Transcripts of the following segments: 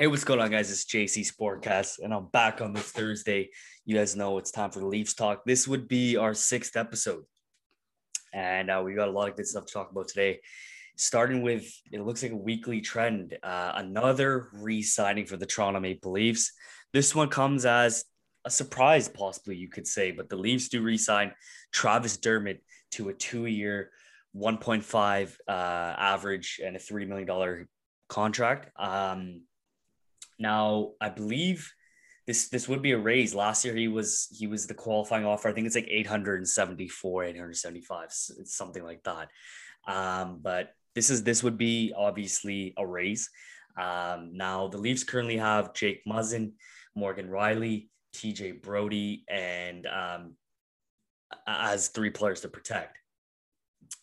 Hey, what's going on, guys? It's JC Sportcast, and I'm back on this Thursday. You guys know it's time for the Leafs talk. This would be our sixth episode, and uh, we got a lot of good stuff to talk about today. Starting with it looks like a weekly trend, uh, another re-signing for the Toronto Maple Leafs. This one comes as a surprise, possibly you could say, but the Leafs do re-sign Travis Dermott to a two-year, 1.5 uh, average and a three million dollar contract. Um, now, I believe this this would be a raise. Last year he was he was the qualifying offer. I think it's like 874, 875, it's something like that. Um, but this is this would be obviously a raise. Um, now the Leafs currently have Jake Muzzin, Morgan Rielly, TJ Brodie, and um, as three players to protect.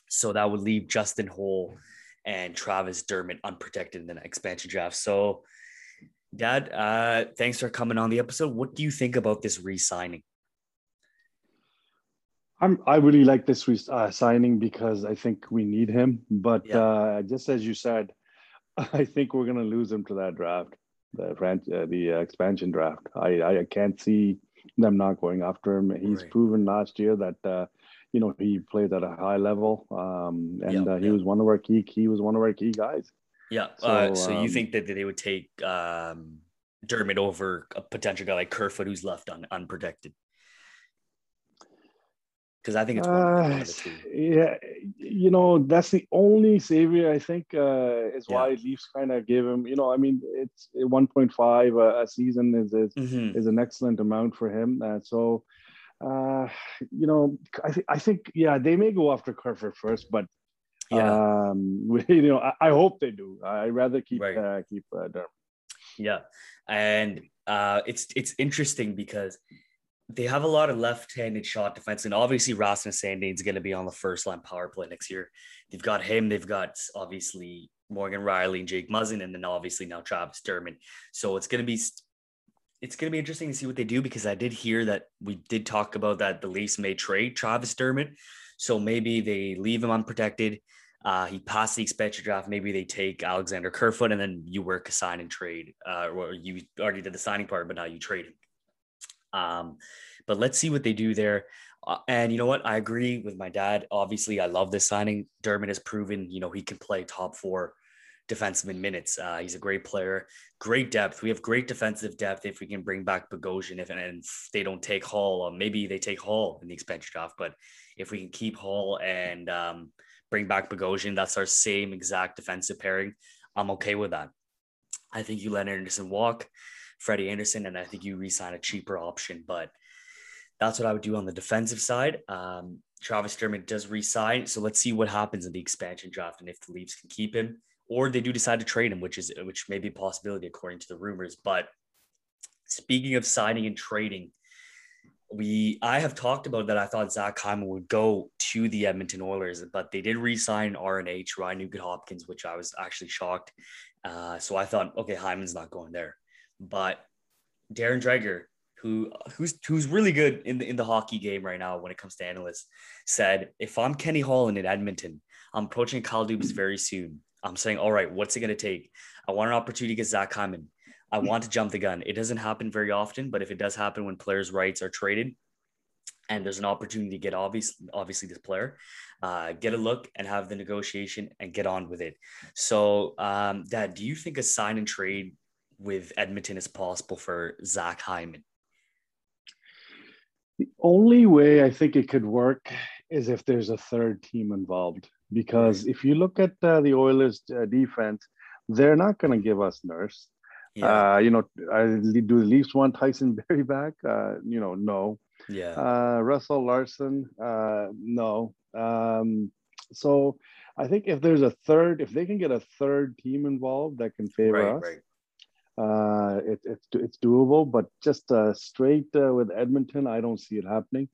So that would leave Justin Holl and Travis Dermott unprotected in the expansion draft. So Dad, uh, thanks for coming on the episode. What do you think about this re-signing? I'm I really like this re- uh, signing because I think we need him. But yeah. uh, just as you said, I think we're going to lose him to that draft, the uh, the uh, expansion draft. I, I can't see them not going after him. He's right. proven last year that uh, you know he played at a high level, um, and uh, he was one of our key. He was one of our key guys. Yeah. So, uh, so um, you think that they would take um, Dermott over a potential guy like Kerfoot who's left un- unprotected? Because I think it's one, uh, one, of the two. Yeah, you know that's the only savior I think uh, is yeah. why Leafs kind of gave him. You know, I mean, it's 1.5 a, a season is is, mm-hmm. is an excellent amount for him. Uh, so, uh, you know, I think I think yeah, they may go after Kerfoot first, but yeah. Um, you know, I, I, hope they do. I rather keep right. uh, keep uh. Yeah, and uh, it's it's interesting because they have a lot of left-handed shot defense, and obviously Rasmus Sandin's going to be on the first line power play next year. They've got him. They've got obviously Morgan Rielly and Jake Muzzin, and then obviously now Travis Dermott. So it's going to be it's going to be interesting to see what they do because I did hear that we did talk about that the Leafs may trade Travis Dermott. So maybe they leave him unprotected. Uh, he passed the expansion draft. Maybe they take Alexander Kerfoot and then you work a sign and trade, uh, or you already did the signing part, but now you trade him. Um, but let's see what they do there. Uh, and you know what? I agree with my dad. Obviously, I love this signing. Dermott has proven, you know, he can play top four defenseman minutes. Uh, he's a great player, great depth. We have great defensive depth if we can bring back Bogosian. If and if they don't take Holl, uh, maybe they take Holl in the expansion draft. But if we can keep Holl and um, bring back Bogosian, that's our same exact defensive pairing. I'm okay with that. I think you let Andersen walk, Freddie Andersen, and I think you resign a cheaper option. But that's what I would do on the defensive side. Um, Travis Dermott does resign, so let's see what happens in the expansion draft and if the Leafs can keep him or they do decide to trade him, which is which may be a possibility according to the rumors. But speaking of signing and trading, we I have talked about that. I thought Zach Hyman would go to the Edmonton Oilers, but they did re-sign RNH Ryan Nugent Hopkins, which I was actually shocked. Uh, so I thought, okay, Hyman's not going there, but Darren Dreger, who who's who's really good in the in the hockey game right now when it comes to analysts, said if I'm Kenny Holland in Edmonton, I'm approaching Kyle Dubas very soon. I'm saying, all right, what's it going to take? I want an opportunity to get Zach Hyman. I want to jump the gun. It doesn't happen very often, but if it does happen when players' rights are traded and there's an opportunity to get obvious, obviously this player, uh, get a look and have the negotiation and get on with it. So, um, Dad, do you think a sign and trade with Edmonton is possible for Zach Hyman? The only way I think it could work is if there's a third team involved. Because if you look at uh, the Oilers' uh, defense, they're not going to give us Nurse. Yeah. Uh, you know, do the Leafs want Tyson Berry back? Uh, you know, no. Yeah. Uh, Russell Larson, uh, no. Um, so I think if there's a third, if they can get a third team involved that can favor right, us, right. Uh, it, it's it's doable. But just uh, straight uh, with Edmonton, I don't see it happening.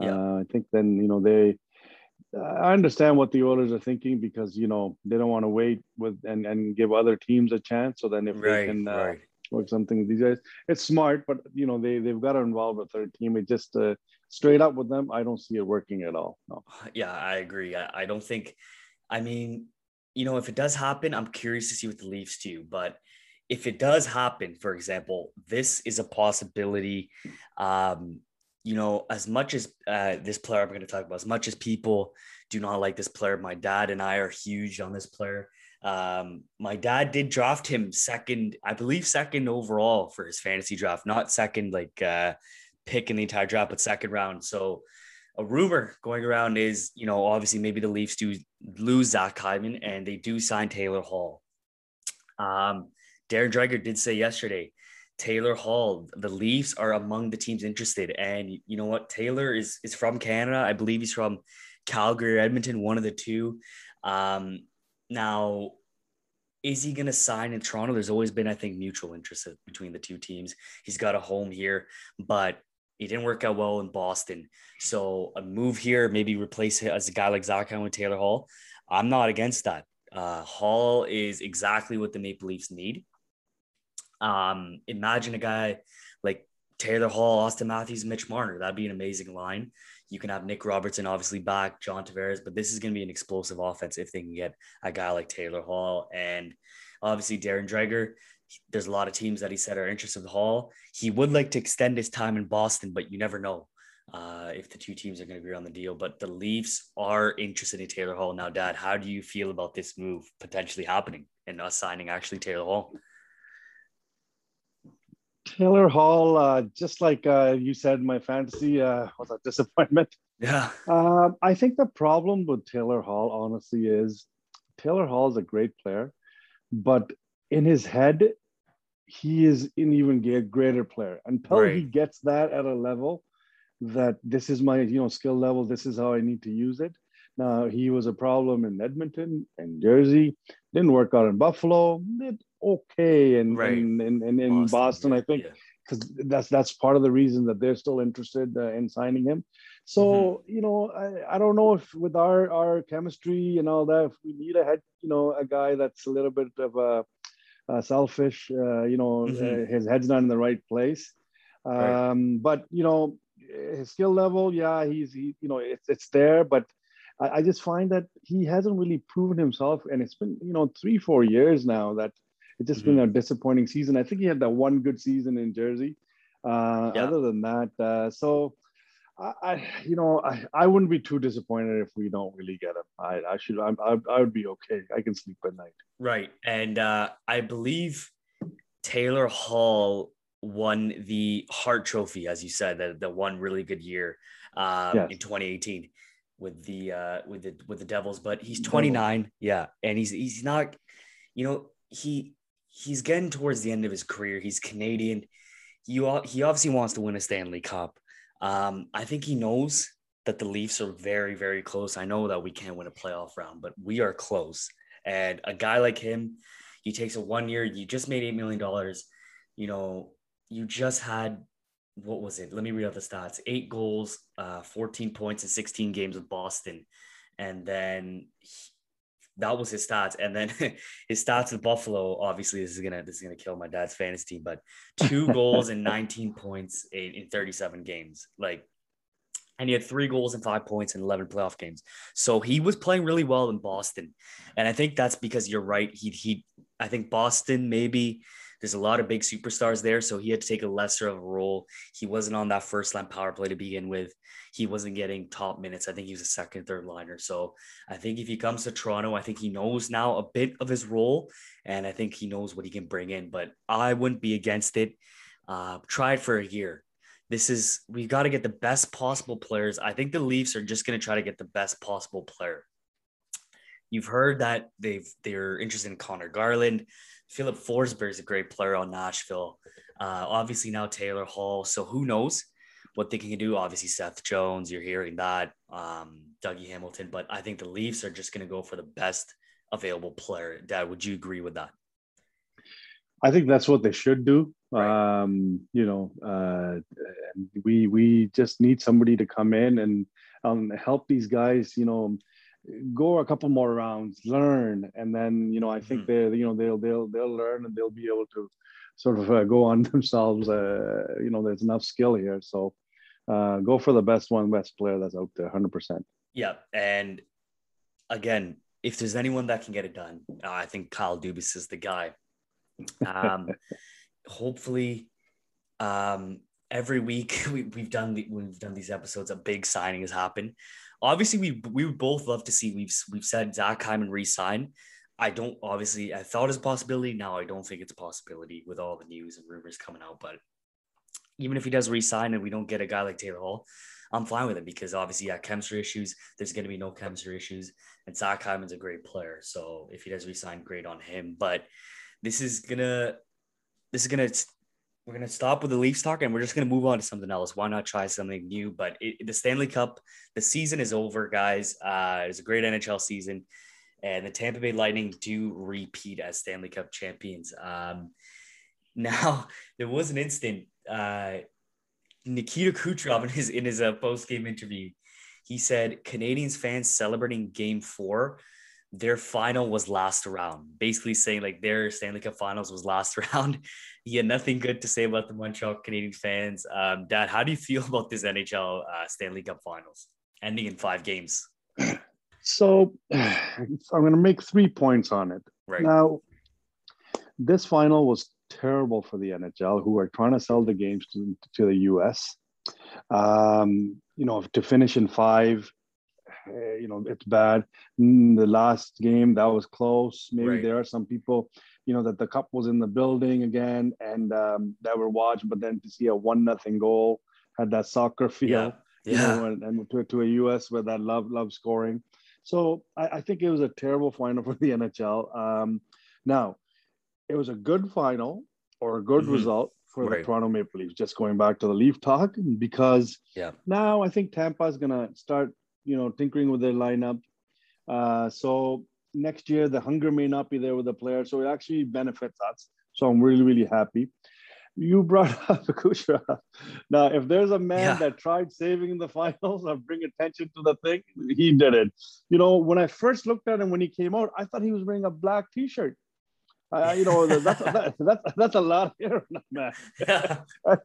Yeah. Uh, I think then you know they I understand what the Oilers are thinking because you know they don't want to wait with and, and give other teams a chance. So then if right, they can uh, right. work something with these guys, it's smart. But you know they they've got to involve a third team. It just uh, straight up with them, I don't see it working at all. No. Yeah, I agree. I, I don't think. I mean, you know, if it does happen, I'm curious to see what the Leafs do. But if it does happen, for example, this is a possibility. Um, you know, as much as uh, this player I'm going to talk about, as much as people do not like this player, my dad and I are huge on this player. Um, my dad did draft him second, I believe, second overall for his fantasy draft, not second like uh, pick in the entire draft, but second round. So a rumor going around is, you know, obviously maybe the Leafs do lose Zach Hyman and they do sign Taylor Hall. Um, Darren Dreger did say yesterday, Taylor Hall, the Leafs are among the teams interested. And you know what? Taylor is is from Canada. I believe he's from Calgary or Edmonton, one of the two. Um, now, is he going to sign in Toronto? There's always been, I think, mutual interest between the two teams. He's got a home here, but he didn't work out well in Boston. So a move here, maybe replace him as a guy like Zach with Taylor Hall. I'm not against that. Uh, Hall is exactly what the Maple Leafs need. Um, imagine a guy like Taylor Hall, Auston Matthews, Mitch Marner. That'd be an amazing line. You can have Nick Robertson obviously back, John Tavares, but this is going to be an explosive offense if they can get a guy like Taylor Hall and obviously Darren Dreger. There's a lot of teams that he said are interested in Hall. He would like to extend his time in Boston, but you never know uh, if the two teams are going to agree on the deal. But the Leafs are interested in Taylor Hall now. Dad, how do you feel about this move potentially happening and us signing actually Taylor Hall? Taylor Hall, uh, just like uh, you said, my fantasy uh, was a disappointment. Yeah. Uh, I think the problem with Taylor Hall, honestly, is Taylor Hall is a great player, but in his head, he is an even greater player. Until right. he gets that at a level that this is my you know skill level, this is how I need to use it. Now he was a problem in Edmonton and Jersey, didn't work out in Buffalo, did okay in right. in, in, in, in Boston, Boston I think, because yeah. that's that's part of the reason that they're still interested uh, in signing him. So mm-hmm. you know, I, I don't know if with our our chemistry and all that, if we need a head, you know, a guy that's a little bit of a, a selfish, uh, you know, mm-hmm. uh, his head's not in the right place. Um, right. But you know, his skill level, yeah, he's he, you know, it's it's there, but I just find that he hasn't really proven himself, and it's been you know three four years now that it's just mm-hmm. been a disappointing season. I think he had that one good season in Jersey. Uh, yeah. Other than that, uh, so I, I, you know, I, I wouldn't be too disappointed if we don't really get him. I, I should, I, I, I would be okay. I can sleep at night. Right, and uh, I believe Taylor Hall won the Hart Trophy, as you said, the, the one really good year um, yes. in 2018 with the uh, with the with the Devils. But he's 29, yeah, and he's he's not, you know, he he's getting towards the end of his career. He's Canadian. You he obviously wants to win a Stanley Cup. Um, I think he knows that the Leafs are very, very close. I know that we can't win a playoff round, but we are close. And a guy like him, he takes a one year, you just made $8 million. You know, you just had, what was it? Let me read out the stats eight goals, uh, 14 points in 16 games with Boston. And then that was his stats. And then his stats with Buffalo, obviously, this is gonna this is gonna kill my dad's fantasy team, but two goals and 19 points in, in 37 games. Like, and he had three goals and five points in 11 playoff games. So he was playing really well in Boston. And I think that's because you're right. He he I think Boston maybe there's a lot of big superstars there, so he had to take a lesser of a role. He wasn't on that first line power play to begin with. He wasn't getting top minutes. I think he was a second, third liner. So I think if he comes to Toronto, I think he knows now a bit of his role, and I think he knows what he can bring in. But I wouldn't be against it. Uh, try it for a year. This is we got to get the best possible players. I think the Leafs are just going to try to get the best possible player. You've heard that they've they're interested in Conor Garland. Filip Forsberg is a great player on Nashville. Uh, obviously now Taylor Hall. So who knows what they can do? Obviously Seth Jones, you're hearing that. Um, Dougie Hamilton, but I think the Leafs are just going to go for the best available player. Dad, would you agree with that? I think that's what they should do. Right. Um, you know, uh, we we just need somebody to come in and um, help these guys. You know, go a couple more rounds, learn, and then you know I think mm-hmm. they you know they'll they'll they'll learn and they'll be able to sort of uh, go on themselves. Uh, you know, there's enough skill here, so uh, go for the best one, best player that's out there, hundred percent. Yeah, and again, if there's anyone that can get it done, I think Kyle Dubas is the guy. Um, hopefully, um, every week we, we've done the, we've done these episodes, a big signing has happened. Obviously, we we would both love to see. We've we've said Zach Hyman resign. I don't obviously I thought it's a possibility. Now I don't think it's a possibility with all the news and rumors coming out. But even if he does resign and we don't get a guy like Taylor Hall, I'm fine with it because obviously, yeah, chemistry issues. There's going to be no chemistry issues, and Zach Hyman's a great player. So if he does resign, great on him. But this is gonna, this is gonna, we're gonna stop with the Leafs talk, and we're just gonna move on to something else. Why not try something new? But it, the Stanley Cup, the season is over, guys. Uh, it was a great NHL season, and the Tampa Bay Lightning do repeat as Stanley Cup champions. Um, now there was an instant. Uh, Nikita Kucherov in his in his uh, post game interview, he said Canadians fans celebrating Game Four, their final was last round. Basically saying like their Stanley Cup Finals was last round. he had nothing good to say about the Montreal Canadian fans. Um, Dad, how do you feel about this NHL uh, Stanley Cup Finals ending in five games? So I'm going to make three points on it. Right now, this final was terrible for the NHL, who are trying to sell the games to, to the US. Um, you know, to finish in five, you know, it's bad. Mm, the last game that was close. Maybe right. there are some people, you know, that the cup was in the building again and um, that were watched, but then to see a one nothing goal had that soccer feel. Yeah. Yeah. You know, and, and to, to a US where that love love scoring. So I, I, think it was a terrible final for the NHL. Um, now, it was a good final or a good mm-hmm. result for right. the Toronto Maple Leafs. Just going back to the Leaf talk, because yeah. now I think Tampa is gonna start, you know, tinkering with their lineup. Uh, so next year the hunger may not be there with the players, so it actually benefits us. So I'm really really happy. You brought up Kucherov. Now, if there's a man yeah. that tried saving the finals or bring attention to the thing, he did it. You know, when I first looked at him when he came out, I thought he was wearing a black T-shirt. Uh, you know, that's, that, that's, that's a lot on man. Yeah.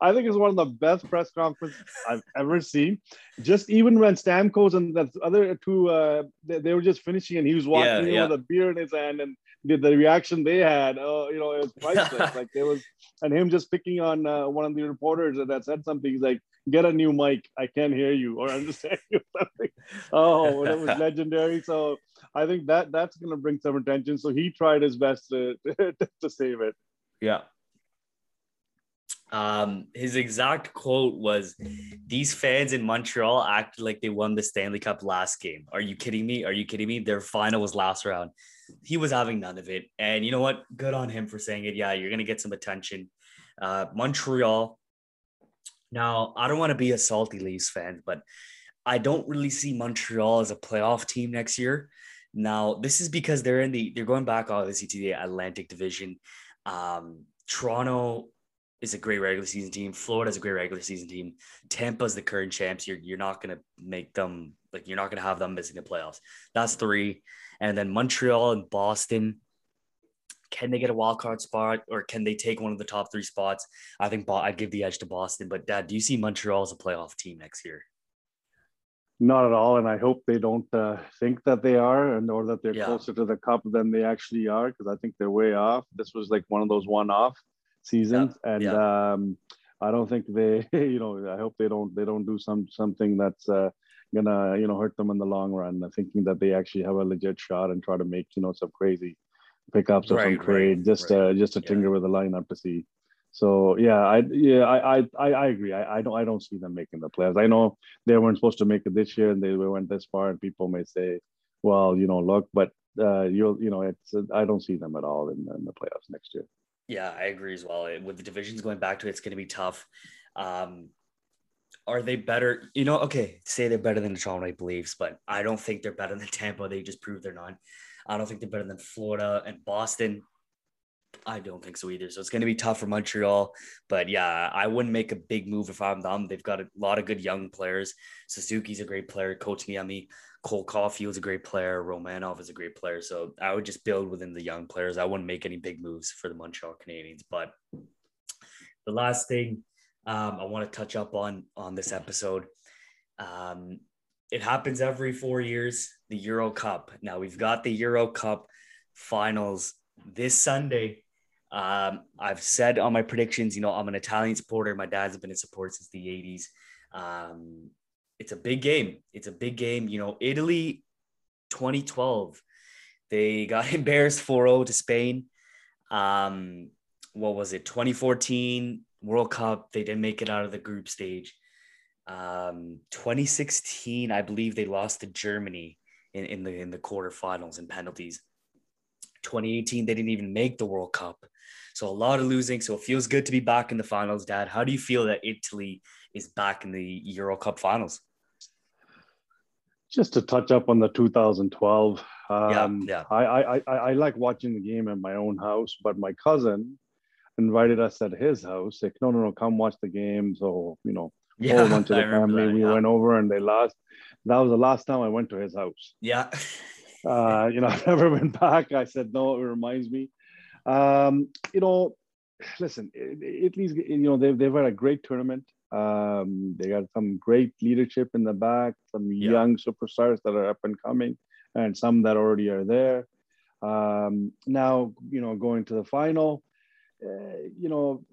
I think it's one of the best press conferences I've ever seen. Just even when Stamkos and the other two, uh, they, they, were just finishing and he was walking yeah, yeah. with a beer in his hand and the, the reaction they had, oh, you know, it was priceless. like there was, and him just picking on uh, one of the reporters that said something. He's like, "Get a new mic. I can't hear you or understand you." Something. Oh, it was legendary. So I think that that's going to bring some attention. So he tried his best to to, to save it. Yeah. Um, his exact quote was, "These fans in Montreal acted like they won the Stanley Cup last game. Are you kidding me? Are you kidding me? Their final was last round he was having none of it. And you know what? Good on him for saying it. Yeah, you're going to get some attention. Uh, Montreal. Now, I don't want to be a salty Leafs fan, but I don't really see Montreal as a playoff team next year. Now, this is because they're in the they're going back obviously to the Atlantic Division. Um, Toronto is a great regular season team. Florida is a great regular season team. Tampa's the current champs. You're you're not gonna make them like you're not gonna have them missing the playoffs. That's three and then Montreal and Boston. Can they get a wild card spot or can they take one of the top three spots? I think I'd give the edge to Boston. But Dad, do you see Montreal as a playoff team next year? Not at all, and I hope they don't uh, think that they are, and or that they're yeah. closer to the cup than they actually are, because I think they're way off. This was like one of those one-off seasons, yeah. and yeah. Um, I don't think they, you know, I hope they don't they don't do some something that's uh, gonna you know hurt them in the long run thinking that they actually have a legit shot and try to make you know some crazy pickups or right, some trade right, just right. uh just to tinker yeah. with the lineup to see so yeah i yeah i i i agree I, I don't i don't see them making the playoffs i know they weren't supposed to make it this year and they went this far and people may say well you know look but uh you'll you know it's i don't see them at all in, in the playoffs next year yeah i agree as well with the divisions going back to it, it's going to be tough um are they better? You know, okay, say they're better than the Toronto Maple Leafs, but I don't think they're better than Tampa. They just proved they're not. I don't think they're better than Florida and Boston. I don't think so either. So it's going to be tough for Montreal. But yeah, I wouldn't make a big move if I'm them. They've got a lot of good young players. Suzuki's a great player. Kotkaniemi. Cole Caufield's a great player. Romanov is a great player. So I would just build within the young players. I wouldn't make any big moves for the Montreal Canadiens. But the last thing um, I want to touch up on on this episode. Um, it happens every four years. The Euro Cup. Now we've got the Euro Cup finals this Sunday. Um, I've said on my predictions, you know, I'm an Italian supporter. My dad's been in support since the 80s. Um, it's a big game. It's a big game. You know, Italy 2012, they got embarrassed 4 0 to Spain. Um, what was it? 2014 World Cup, they didn't make it out of the group stage. Um, 2016, I believe they lost to Germany in, in the in the quarterfinals and penalties. 2018, they didn't even make the World Cup. So a lot of losing. So it feels good to be back in the finals, Dad. How do you feel that Italy is back in the Euro Cup finals? Just to touch up on the 2012. Um, yeah, yeah. I, I, I, I like watching the game at my own house, but my cousin invited us at his house. Like, no, no, no, come watch the game. So, you know, yeah, whole bunch of the family. That, we yeah. went over and they lost. That was the last time I went to his house. Yeah. uh, you know, I've never been back. I said, no, it reminds me. Um, you know, listen, Italy's, you know, they've, they've had a great tournament. Um, they got some great leadership in the back, some yeah. young superstars that are up and coming, and some that already are there. Um, now, you know, going to the final, uh, you know,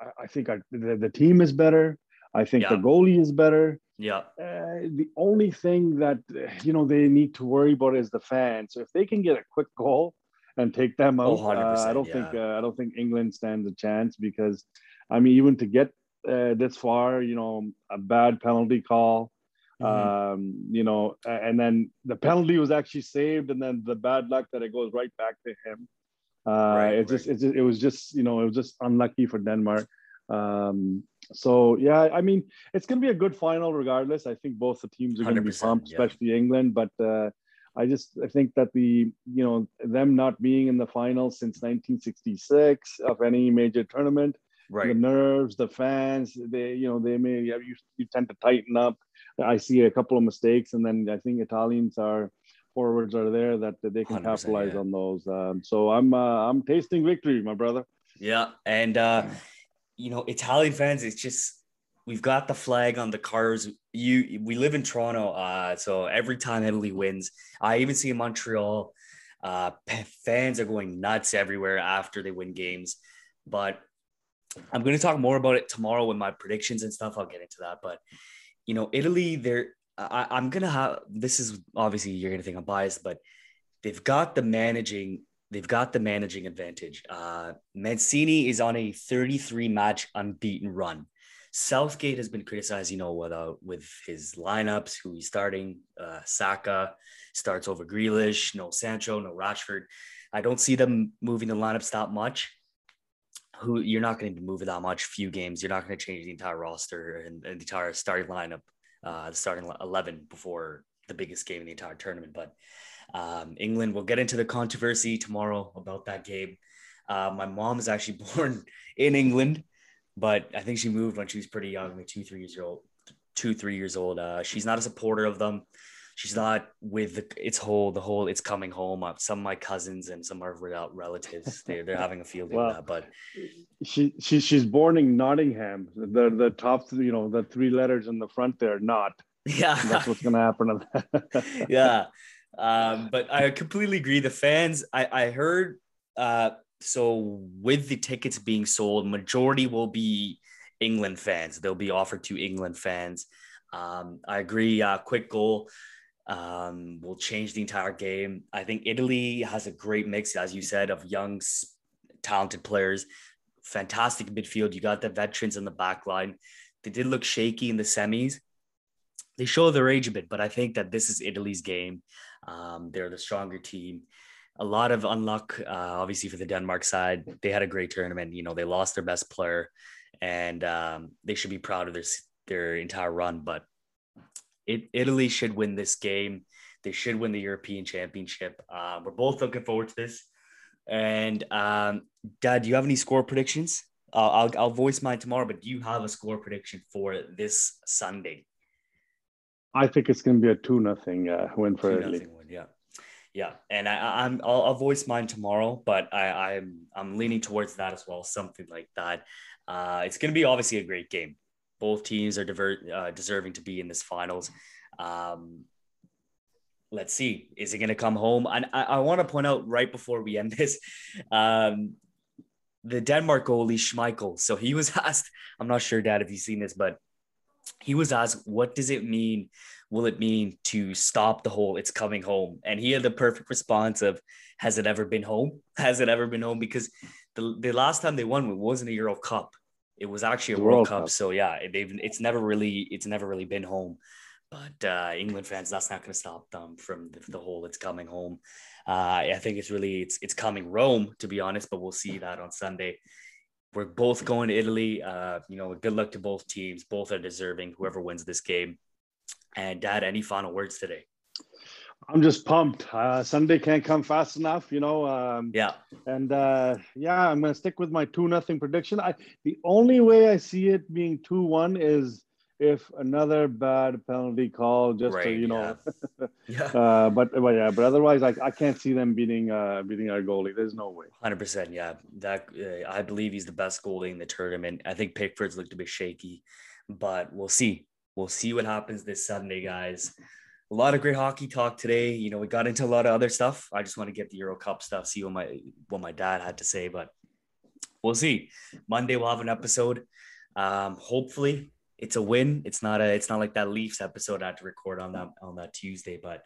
I, I think I, the, the team is better. I think yeah. the goalie is better. Yeah. Uh, the only thing that you know they need to worry about is the fans. So if they can get a quick goal and take them out, oh, uh, I don't yeah. think uh, I don't think England stands a chance because, I mean, even to get uh, this far, you know, a bad penalty call, mm-hmm. um, you know, and then the penalty was actually saved, and then the bad luck that it goes right back to him. Uh, right, it right. just, it just, it was just, you know, it was just unlucky for Denmark. Um, so yeah, I mean, it's going to be a good final regardless. I think both the teams are going to be pumped, yeah. especially England. But uh, I just I think that the you know them not being in the final since 1966 of any major tournament, right. the nerves, the fans, they you know they may you, you tend to tighten up. I see a couple of mistakes, and then I think Italians are forwards are there that, that they can capitalize yeah. on those. Um, so I'm uh, I'm tasting victory, my brother. Yeah, and uh, you know, Italian fans, it's just we've got the flag on the cars. You we live in Toronto, uh, so every time Italy wins, I even see in Montreal, uh, fans are going nuts everywhere after they win games. But I'm going to talk more about it tomorrow with my predictions and stuff. I'll get into that. But you know, Italy, they're I, I'm gonna have this is obviously you're gonna think I'm biased, but they've got the managing they've got the managing advantage. Uh, Mancini is on a 33 match unbeaten run. Southgate has been criticized, you know, with, uh, with his lineups, who he's starting. Uh, Saka starts over Grealish, no Sancho, no Rashford. I don't see them moving the lineups that much. Who you're not going to move it that much. Few games, you're not going to change the entire roster and, and the entire starting lineup, uh, the starting eleven before the biggest game in the entire tournament. But um, England, we'll get into the controversy tomorrow about that game. Uh, my mom is actually born in England, but I think she moved when she was pretty young, like two, three years old, two, three years old. Uh, she's not a supporter of them. She's not with the, its whole, the whole, it's coming home. Uh, some of my cousins and some of our relatives, they're, they're having a field well, that, but she, she, she's born in Nottingham. The, the top, you know, the three letters in the front there, not. Yeah. That's what's going to happen. yeah. Um, but I completely agree. The fans, I, I heard, uh, so with the tickets being sold, majority will be England fans. They'll be offered to England fans. Um, I agree. Uh, quick goal um, will change the entire game. I think Italy has a great mix, as you said, of young, talented players. Fantastic midfield. You got the veterans in the back line. They did look shaky in the semis. They show their age a bit, but I think that this is Italy's game. Um, they're the stronger team. A lot of unluck, uh, obviously, for the Denmark side. They had a great tournament. You know, they lost their best player, and um, they should be proud of their their entire run. But it, Italy should win this game. They should win the European Championship. Uh, we're both looking forward to this. And um, Dad, do you have any score predictions? Uh, I'll I'll voice mine tomorrow. But do you have a score prediction for this Sunday? I think it's going to be a two nothing uh, win for two Italy. Yeah, and I, I'm I'll, I'll, voice mine tomorrow, but I, I'm I'm leaning towards that as well, something like that. Uh, it's to be obviously a great game. Both teams are diver- uh, deserving to be in this finals. Um, let's see, is it to come home? And I, I want to point out right before we end this, um, the Denmark goalie Schmeichel. So he was asked, I'm not sure, Dad, if you've seen this, but he was asked, what does it mean? Will it mean to stop the whole it's coming home? And he had the perfect response of, has it ever been home? Has it ever been home? Because the, the last time they won it wasn't a Euro Cup. It was actually a World, World Cup. Cup. So yeah, they've it's never really it's never really been home. But uh, England fans, that's not going to stop them from the, the whole "it's coming home." Uh, I think it's really it's it's coming Rome to be honest, but we'll see that on Sunday. We're both going to Italy. Uh, you know, good luck to both teams. Both are deserving. Whoever wins this game. And Dad, any final words today? I'm just pumped. Uh, Sunday can't come fast enough, you know. Um, yeah. And uh, yeah, I'm gonna stick with my two nothing prediction. I the only way I see it being two one is if another bad penalty call just right, to you know yeah. uh, but but yeah but otherwise I, I can't see them beating uh beating our goalie there's no way 100% yeah that uh, i believe he's the best goalie in the tournament i think pickford's looked a bit shaky but we'll see we'll see what happens this sunday guys a lot of great hockey talk today you know we got into a lot of other stuff i just want to get the euro cup stuff see what my what my dad had to say but we'll see monday we'll have an episode um hopefully it's a win. It's not a it's not like that Leafs episode I had to record on that on that Tuesday, but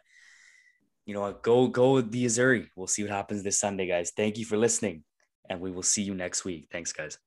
you know, go go the Azzurri. We'll see what happens this Sunday, guys. Thank you for listening, and we will see you next week. Thanks, guys.